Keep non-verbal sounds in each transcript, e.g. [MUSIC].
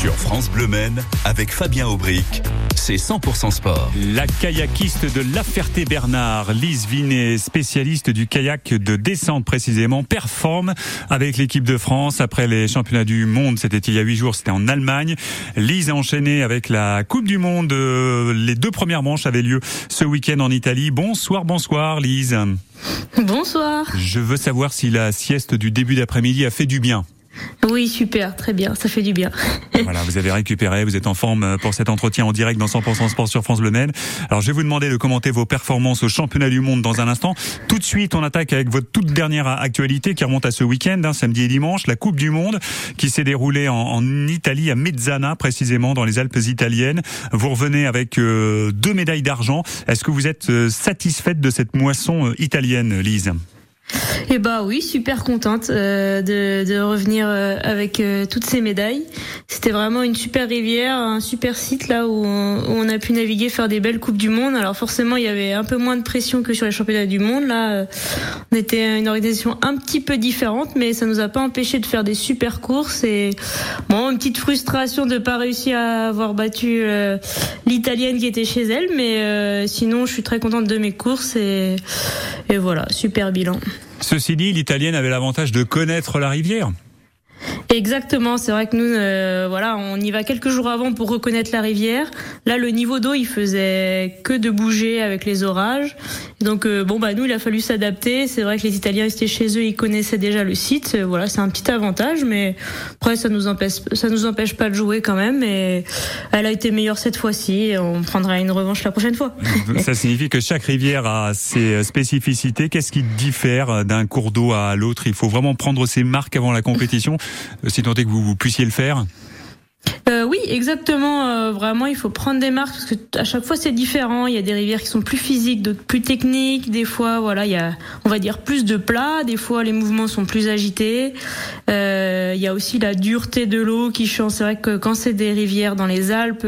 Sur France Bleu Men, avec Fabien Aubric, c'est 100% sport. La kayakiste de La Ferté-Bernard, Lise Vinet, spécialiste du kayak de descente précisément, performe avec l'équipe de France après les championnats du monde. C'était il y a huit jours, c'était en Allemagne. Lise a enchaîné avec la Coupe du Monde. Euh, les deux premières manches avaient lieu ce week-end en Italie. Bonsoir, bonsoir Lise. Bonsoir. Je veux savoir si la sieste du début d'après-midi a fait du bien. Oui, super, très bien, ça fait du bien. [LAUGHS] voilà, vous avez récupéré, vous êtes en forme pour cet entretien en direct dans 100% Sport sur France Bleu Maine. Alors, je vais vous demander de commenter vos performances au championnat du monde dans un instant. Tout de suite, on attaque avec votre toute dernière actualité qui remonte à ce week-end, hein, samedi et dimanche, la Coupe du Monde qui s'est déroulée en, Italie, à Mezzana précisément, dans les Alpes italiennes. Vous revenez avec euh, deux médailles d'argent. Est-ce que vous êtes euh, satisfaite de cette moisson euh, italienne, Lise? Eh bah oui, super contente euh, de, de, revenir euh, avec euh, toutes ces médailles. C'était vraiment une super rivière, un super site là où on, a pu naviguer, faire des belles coupes du monde. Alors forcément, il y avait un peu moins de pression que sur les championnats du monde. Là, on était une organisation un petit peu différente, mais ça nous a pas empêché de faire des super courses et bon, une petite frustration de pas réussir à avoir battu l'italienne qui était chez elle, mais sinon, je suis très contente de mes courses et, et voilà, super bilan. Ceci dit, l'italienne avait l'avantage de connaître la rivière. Exactement, c'est vrai que nous, euh, voilà, on y va quelques jours avant pour reconnaître la rivière. Là, le niveau d'eau, il faisait que de bouger avec les orages. Donc, euh, bon, bah nous, il a fallu s'adapter. C'est vrai que les Italiens étaient chez eux, ils connaissaient déjà le site. Voilà, c'est un petit avantage, mais après, ça nous empêche, ça nous empêche pas de jouer quand même. Et elle a été meilleure cette fois-ci. On prendra une revanche la prochaine fois. [LAUGHS] ça signifie que chaque rivière a ses spécificités. Qu'est-ce qui diffère d'un cours d'eau à l'autre? Il faut vraiment prendre ses marques avant la compétition. Euh, si tant est que vous, vous puissiez le faire euh, oui, exactement. Euh, vraiment, il faut prendre des marques parce que à chaque fois c'est différent. Il y a des rivières qui sont plus physiques, d'autres plus techniques. Des fois, voilà, il y a, on va dire, plus de plats. Des fois, les mouvements sont plus agités. Euh, il y a aussi la dureté de l'eau qui change. C'est vrai que quand c'est des rivières dans les Alpes,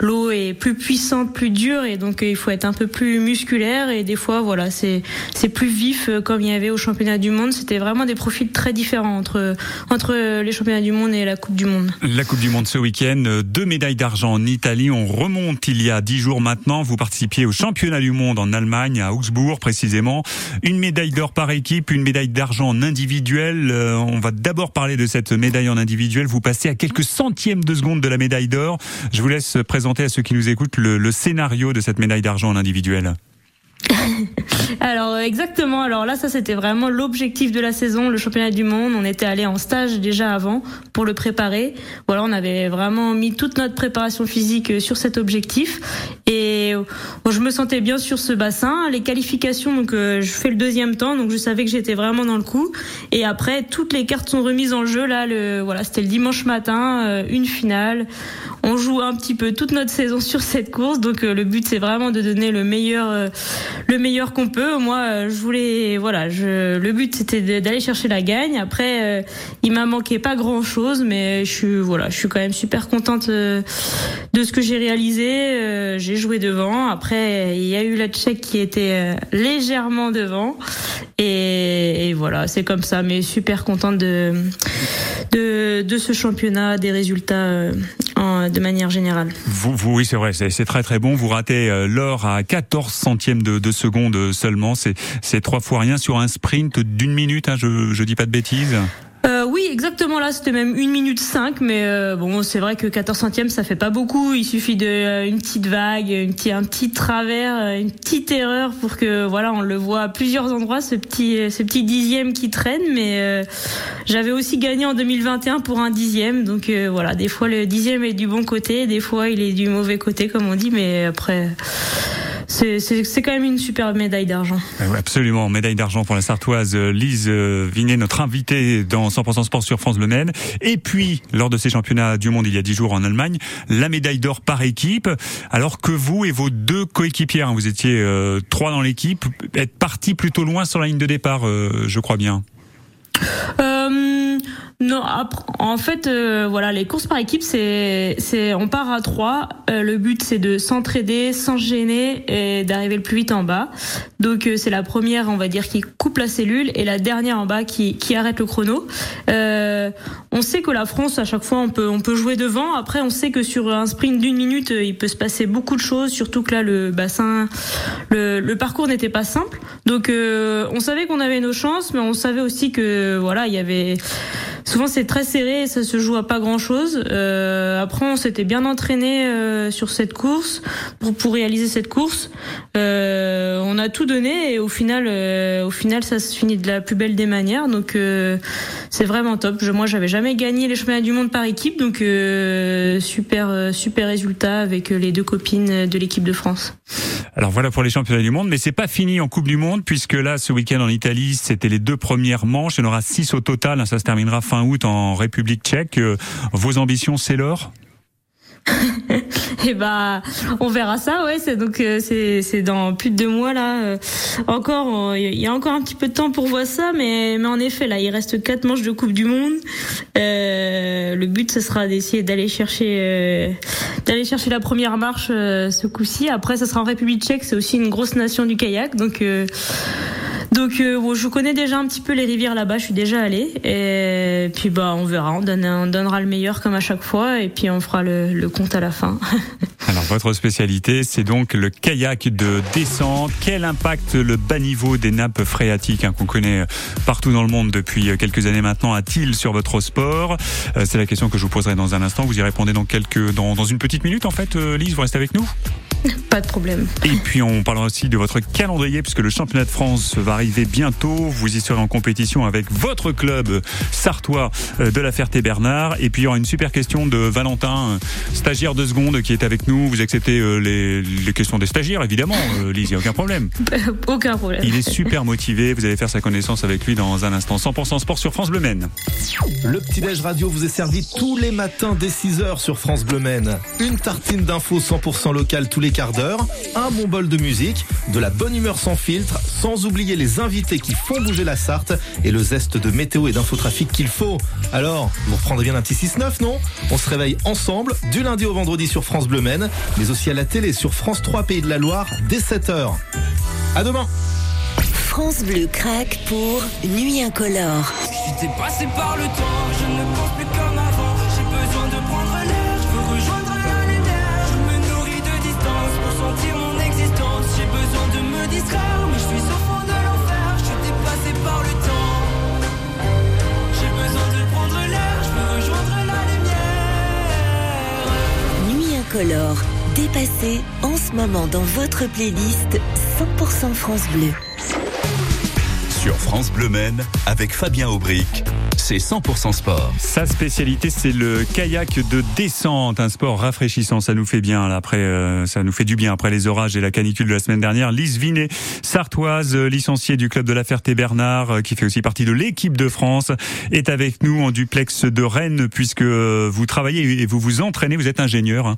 l'eau est plus puissante, plus dure, et donc il faut être un peu plus musculaire. Et des fois, voilà, c'est c'est plus vif comme il y avait au championnat du monde. C'était vraiment des profils très différents entre entre les championnats du monde et la Coupe du monde. La Coupe du monde ce week-end. Deux médailles d'argent en Italie. On remonte il y a dix jours maintenant. Vous participiez au championnat du monde en Allemagne, à Augsbourg précisément. Une médaille d'or par équipe, une médaille d'argent en individuel. Euh, on va d'abord parler de cette médaille en individuel. Vous passez à quelques centièmes de seconde de la médaille d'or. Je vous laisse présenter à ceux qui nous écoutent le scénario de cette médaille d'argent en individuel. [LAUGHS] Alors exactement. Alors là, ça c'était vraiment l'objectif de la saison, le championnat du monde. On était allé en stage déjà avant pour le préparer. Voilà, on avait vraiment mis toute notre préparation physique euh, sur cet objectif. Et je me sentais bien sur ce bassin. Les qualifications, donc euh, je fais le deuxième temps, donc je savais que j'étais vraiment dans le coup. Et après, toutes les cartes sont remises en jeu. Là, le voilà, c'était le dimanche matin, euh, une finale. On joue un petit peu toute notre saison sur cette course, donc le but c'est vraiment de donner le meilleur le meilleur qu'on peut. Moi, euh, je voulais, voilà, je, le but c'était d'aller chercher la gagne. Après, euh, il m'a manqué pas grand chose, mais je suis, voilà, je suis quand même super contente euh, de ce que j'ai réalisé. j'ai joué devant. Après, il y a eu la Tchèque qui était légèrement devant, et, voilà, c'est comme ça. Mais super contente de de, de ce championnat, des résultats de manière générale. Vous, vous oui, c'est vrai, c'est très très bon. Vous ratez euh, l'or à 14 centièmes de, de seconde seulement. C'est trois fois rien sur un sprint d'une minute. Hein, je, je dis pas de bêtises. Euh, oui, exactement là, c'était même une minute 5, mais euh, bon, c'est vrai que 14 centièmes, ça fait pas beaucoup. Il suffit de euh, une petite vague, une petit, un petit travers, une petite erreur pour que voilà, on le voit à plusieurs endroits, ce petit, ce petit dixième qui traîne. Mais j'avais aussi gagné en 2021 pour un dixième, donc voilà, des fois le dixième est du bon côté, des fois il est du mauvais côté, comme on dit, mais après c'est quand même une super médaille d'argent. Euh, absolument, médaille d'argent pour la Sartoise euh, Lise euh, Vinet, notre invitée dans 100% Sport sur France Le Maine. Et puis, lors de ces championnats du monde il y a dix jours en Allemagne, la médaille d'or par équipe. Alors que vous et vos deux coéquipiers, hein, vous étiez trois dans l'équipe, êtes partis plutôt loin sur la ligne de départ, je crois bien. Euh, Non, en fait, euh, voilà, les courses par équipe, c'est, c'est, on part à trois. Euh, le but, c'est de s'entraider, sans gêner et d'arriver le plus vite en bas. Donc, euh, c'est la première, on va dire, qui coupe la cellule et la dernière en bas qui, qui arrête le chrono. On sait que la France, à chaque fois, on peut, on peut jouer devant. Après, on sait que sur un sprint d'une minute, il peut se passer beaucoup de choses. Surtout que là, le bassin, le, parcours n'était pas simple. Donc, on savait qu'on avait nos chances, mais on savait aussi que, voilà, il y avait souvent c'est très serré et ça se joue à pas grand chose. Euh, après, on s'était bien entraîné euh, sur cette course pour pour réaliser cette course. Euh, on a tout donné et au final, euh, au final, ça se finit de la plus belle des manières. Donc euh, c'est vraiment top. Moi, j'avais jamais gagné les championnats du monde par équipe, donc super super résultat avec les deux copines de l'équipe de France. Alors voilà pour les championnats du monde, mais c'est pas fini en Coupe du Monde puisque là, ce week-end en Italie, c'était les deux premières manches. Il y en aura six au total. Ça se terminera fin août en République tchèque. Euh, vos ambitions, c'est l'or et [LAUGHS] eh bah on verra ça ouais c'est donc euh, c'est c'est dans plus de deux mois là euh, encore il y a encore un petit peu de temps pour voir ça mais mais en effet là il reste quatre manches de coupe du monde. Le but ce sera d'essayer d'aller chercher d'aller chercher la première marche ce coup-ci. Après ça sera en République tchèque c'est aussi une grosse nation du kayak donc donc euh, je connais déjà un petit peu les rivières là-bas, je suis déjà allée. Et puis bah on verra, on, donnera le meilleur comme à chaque fois et puis on fera le, compte à la fin. [LAUGHS] Alors votre spécialité, c'est donc le kayak de descente. Quel impact le bas niveau des nappes phréatiques hein, qu'on connaît partout dans le monde depuis quelques années maintenant a-t-il sur votre sport? Euh, C'est la question que je vous poserai dans un instant. Vous y répondez dans quelques dans, dans une petite minute en fait. Euh, Lise, vous restez avec nous? Pas de problème. Et puis on parlera aussi de votre calendrier puisque le championnat de France va arriver bientôt. Vous y serez en compétition avec votre club sartois euh, de la Ferté-Bernard. Et puis il y aura une super question de Valentin, stagiaire de seconde qui est avec nous. Vous acceptez euh, les, les questions des stagiaires évidemment, euh, Lise, il n'y a aucun problème. [LAUGHS] aucun problème. Il est super motivé. Vous allez faire sa connaissance avec lui dans un instant. 100% sport sur France Bleu Maine. Le petit-déj radio vous est servi tous les matins dès 6h sur France Bleu Maine. Une tartine d'infos 100% locale tous les quart d'heure, un bon bol de musique, de la bonne humeur sans filtre, sans oublier les invités qui font bouger la Sarthe et le zeste de météo et d'infotrafic qu'il faut. Alors, vous reprendrez bien un petit 6-9, non? On se réveille ensemble du lundi au vendredi sur France Bleu Maine, mais aussi à la télé sur France 3 Pays de la Loire dès 7h. À demain France Bleu craque pour Nuit incolore. J'étais passé par le temps, je ne pense incolore, dépassé en ce moment dans votre playlist 100% France Bleu. Sur France Bleu Maine, avec Fabien Aubric, c'est 100% sport. Sa spécialité, c'est le kayak de descente, un sport rafraîchissant. Ça nous fait bien, après, euh, ça nous fait du bien après les orages et la canicule de la semaine dernière. Lise Vinet, sartoise, licenciée du club de la Ferté-Bernard, euh, qui fait aussi partie de l'équipe de France, est avec nous en duplex de Rennes, puisque euh, vous travaillez et vous vous entraînez, vous êtes ingénieur. Hein.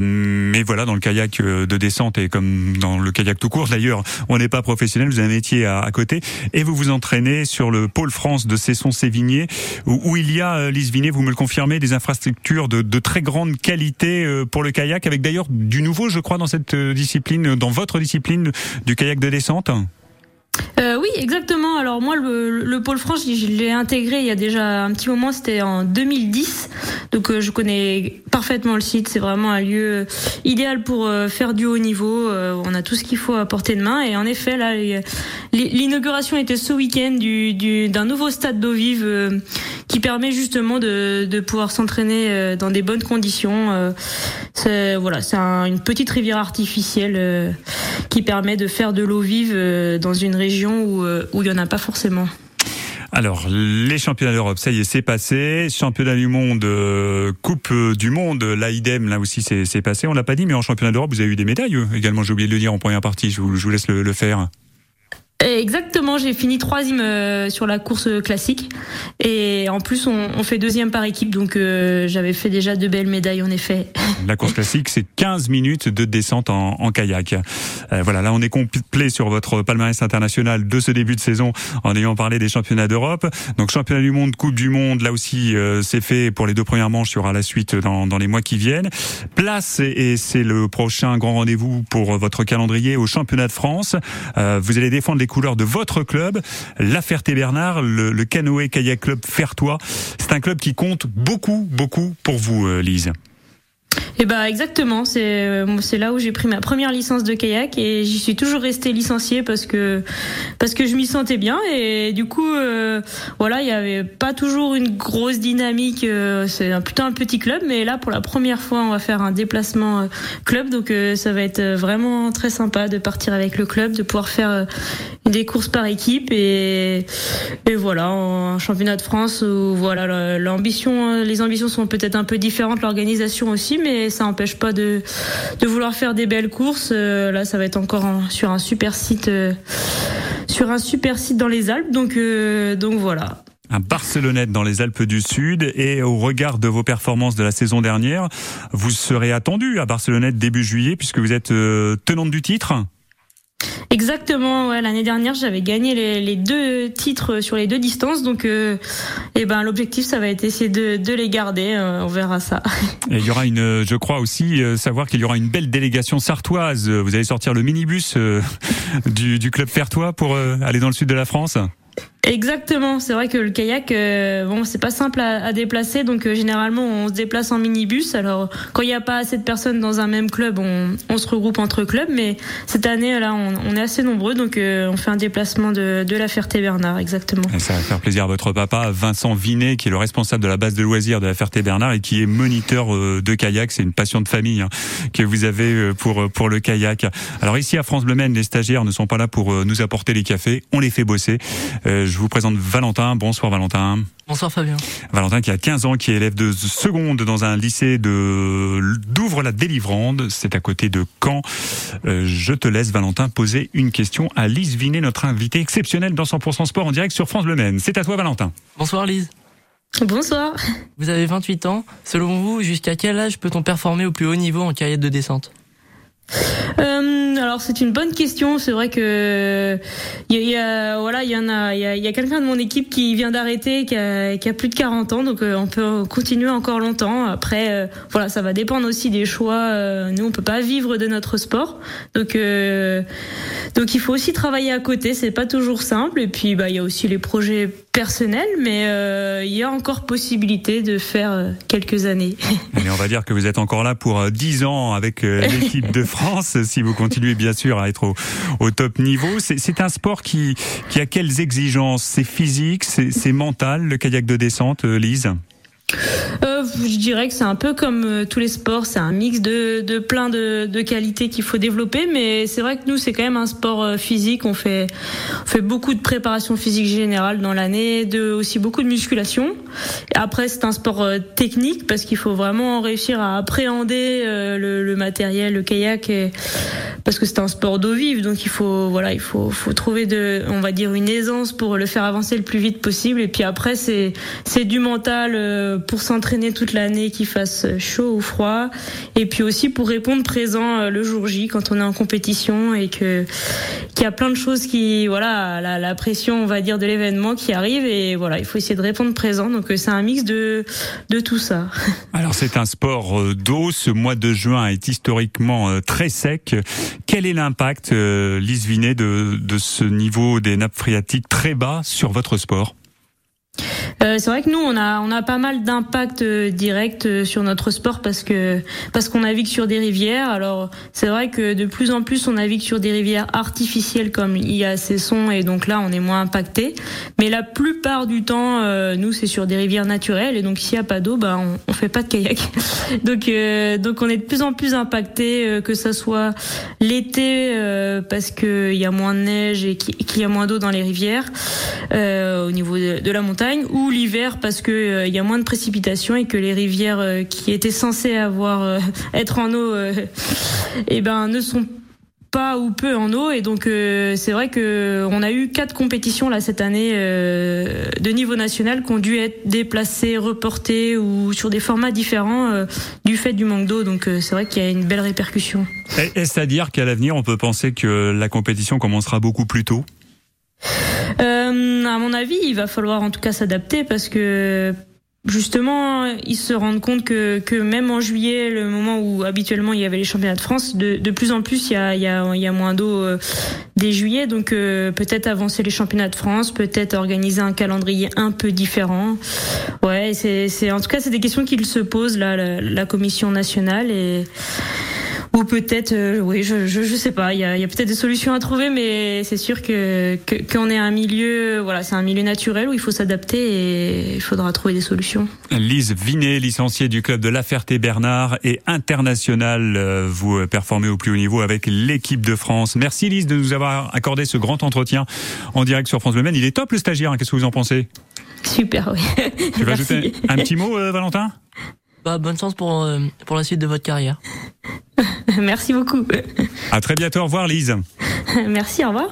mais voilà, dans le kayak de descente et comme dans le kayak tout court d'ailleurs, on n'est pas professionnel, vous avez un métier à, à côté et vous vous entraînez sur le pôle France de Cesson-Sévigné où, il y a, euh, Lise Vinet, vous me le confirmez, des infrastructures de, très grande qualité euh, pour le kayak, avec d'ailleurs du nouveau, je crois, dans cette euh, discipline, dans votre discipline du kayak de descente exactement. Alors moi, le, le pôle France, je l'ai intégré il y a déjà un petit moment. C'était en 2010, donc euh, je connais parfaitement le site. C'est vraiment un lieu idéal pour euh, faire du haut niveau. Euh, on a tout ce qu'il faut à portée de main. Et en effet, là, l'inauguration était ce week-end du, du, d'un nouveau stade d'eau vive qui permet justement de, de pouvoir s'entraîner dans des bonnes conditions. c'est voilà, c'est une petite rivière artificielle qui permet de faire de l'eau vive dans une région euh, où il n'y en a pas forcément. Alors, les championnats d'Europe, ça y est, c'est passé. Championnat du monde, euh, Coupe du monde, là, idem, là aussi, c'est passé. On l'a pas dit, mais en championnat d'Europe, vous avez eu des médailles euh, également. J'ai oublié de le dire en première partie. Je vous laisse le, faire. Exactement, j'ai fini troisième euh, sur la course classique et en plus on, on fait deuxième par équipe donc euh, j'avais fait déjà de belles médailles en effet. La course classique c'est 15 minutes de descente en, en kayak. Euh, voilà, là on est complet sur votre palmarès international de ce début de saison en ayant parlé des championnats d'Europe. Donc championnat du monde, Coupe du monde, là aussi euh, c'est fait pour les deux premières manches, il y aura la suite dans, dans les mois qui viennent. Place et c'est le prochain grand rendez-vous pour votre calendrier au championnat de France. vous allez défendre les couleurs de votre club, la Ferté-Bernard, le, le Canoë Kayak Club Fertois. C'est un club qui compte beaucoup, beaucoup pour vous, euh, Lise. Et bah exactement, c'est euh, c'est là où j'ai pris ma première licence de kayak et j'y suis toujours restée licenciée parce que parce que je m'y sentais bien et du coup euh, voilà il y avait pas toujours une grosse dynamique. C'est un, plutôt un petit club, mais là pour la première fois on va faire un déplacement club donc ça va être vraiment très sympa de partir avec le club, de pouvoir faire des courses par équipe et et voilà un championnat de France où voilà l'ambition les ambitions sont peut-être un peu différentes, l'organisation aussi mais ça n'empêche pas de, de vouloir faire des belles courses. Euh, là, ça va être encore en- sur un super site, euh, sur un super site dans les Alpes. Donc, euh, donc voilà. Un Barcelonnette dans les Alpes du Sud et au regard de vos performances de la saison dernière, vous serez attendu à Barcelonnette début juillet puisque vous êtes euh, tenante du titre. Exactement. Ouais, l'année dernière, j'avais gagné les, deux titres sur les deux distances. Donc, euh, et ben l'objectif, ça va être essayer de, de les garder. Euh, on verra ça. [LAUGHS] Il y aura une, euh, je crois aussi euh, savoir qu'il y aura une belle délégation sartoise. Vous allez sortir le minibus euh, [LAUGHS] du, du club fertois pour euh, aller dans le sud de la France? Exactement, c'est vrai que le kayak, euh, bon, c'est pas simple à, à déplacer, donc euh, généralement on se déplace en minibus. Alors quand il n'y a pas assez de personnes dans un même club, on, on se regroupe entre clubs, mais cette année là, on, on est assez nombreux, donc euh, on fait un déplacement de, de la Ferté-Bernard, exactement. Ça va faire plaisir à votre papa, Vincent Vinet, qui est le responsable de la base de loisirs de la Ferté-Bernard et qui est moniteur euh, de kayak. C'est une passion de famille hein, que vous avez euh, pour pour le kayak. Alors ici à France Bleu les stagiaires ne sont pas là pour euh, nous apporter les cafés, on les fait bosser. Euh, je vous présente Valentin. Bonsoir Valentin. Bonsoir Fabien. Valentin qui a 15 ans, qui est élève de seconde dans un lycée de d'Ouvre la Délivrande, c'est à côté de Caen. Euh, je te laisse Valentin poser une question à Lise Vinet, notre invitée exceptionnelle dans 100% sport en direct sur France Bleu Maine. C'est à toi Valentin. Bonsoir Lise. Bonsoir. Vous avez 28 ans. Selon vous, jusqu'à quel âge peut-on performer au plus haut niveau en kayak de descente? Euh, alors c'est une bonne question. C'est vrai que y, a- voilà, il y en a, il y a, quelqu'un de mon équipe qui vient d'arrêter, qui a, plus de 40 ans, donc euh, on peut continuer encore longtemps. Après, euh, voilà, ça va dépendre aussi des choix. Nous, on peut pas vivre de notre sport, donc euh, donc il faut aussi travailler à côté. C'est pas toujours simple. Et puis bah il y a aussi les projets personnels, mais euh, il y a encore possibilité de faire euh, quelques années. [LAUGHS] Et on va dire que vous êtes encore là pour euh, 10 ans avec euh, [LAUGHS] l'équipe de France, si vous continuez bien sûr à être au, au top niveau. C'est un sport qui, qui a quelles exigences? C'est physique, c'est mental, le kayak de descente, euh, Lise? Euh, je dirais que c'est un peu comme euh, tous les sports, c'est un mix de, plein de, qualités qu'il faut développer, mais c'est vrai que nous c'est quand même un sport euh, physique. On fait, beaucoup de préparation physique générale dans l'année, aussi beaucoup de musculation. Après c'est un sport euh, technique parce qu'il faut vraiment réussir à appréhender le, matériel, le kayak, parce que c'est un sport d'eau vive, donc il faut voilà, il faut, trouver on va dire une aisance pour le faire avancer le plus vite possible. Et puis après c'est c'est du mental pour s'entraîner toute l'année, qu'il fasse chaud ou froid, et puis aussi pour répondre présent euh, le jour J quand on est en compétition et que qu'il y a plein de choses qui voilà la, pression on va dire de l'événement qui arrive et voilà il faut essayer de répondre présent. Donc euh, c'est un mix de de tout ça. [LAUGHS] Alors c'est un sport euh, d'eau. Ce mois de juin est historiquement très sec. Quel est l'impact, Lise Vinet, de, de ce niveau des nappes phréatiques très bas sur votre sport? Euh, c'est vrai que nous on a on a pas mal d'impact euh, direct euh, sur notre sport parce que parce qu'on navigue sur des rivières. Alors c'est vrai que de plus en plus on navigue sur des rivières artificielles comme il y a ces sons et donc là on est moins impacté. Mais la plupart du temps euh, nous c'est sur des rivières naturelles et donc s'il y a pas d'eau bah on, on fait pas de kayak. [LAUGHS] donc euh, donc on est de plus en plus impacté euh, que ça soit l'été parce que il y a moins de neige et qu'il qu'il y a moins d'eau dans les rivières au niveau de, de la montagne ou l'hiver parce que euh, il y a moins de précipitations et que les rivières euh, qui étaient censées avoir euh, [LAUGHS] être en eau euh, eh ben ne sont pas ou peu en eau. Et donc euh, c'est vrai que on a eu quatre compétitions là cette année euh, de niveau national qui ont dû être déplacées, reportées ou sur des formats différents euh, du fait du manque d'eau. Donc c'est vrai qu'il y a une belle répercussion. Est-ce à dire qu'à l'avenir on peut penser que la compétition commencera beaucoup plus tôt? euh, à mon avis, il va falloir en tout cas s'adapter parce que justement, ils se rendent compte que, que même en juillet, le moment où habituellement il y avait les championnats de France, de, de plus en plus il y a, il y a, il y a moins d'eau euh, dès juillet, donc euh, peut-être avancer les championnats de France, peut-être organiser un calendrier un peu différent. Ouais, c'est, c'est en tout cas c'est des questions qu'ils se posent là, la, la commission nationale et ou peut-être, euh, oui, je, je, je sais pas. Il y a, y a peut-être des solutions à trouver, mais c'est sûr que qu'on est un milieu, voilà, c'est un milieu naturel où il faut s'adapter et il faudra trouver des solutions. Lise Vinet, licenciée du club de La Ferté-Bernard et internationale, euh, vous performez au plus haut niveau avec l'équipe de France. Merci Lise de nous avoir accordé ce grand entretien en direct sur France Bleu Il est top le stagiaire. Hein. Qu'est-ce que vous en pensez? Super, oui. Tu vas ajouter un petit mot, euh, Valentin? Bah, bonne chance pour, euh, pour la suite de votre carrière. [LAUGHS] Merci beaucoup. À très bientôt. Au revoir, Lise. Merci, au revoir.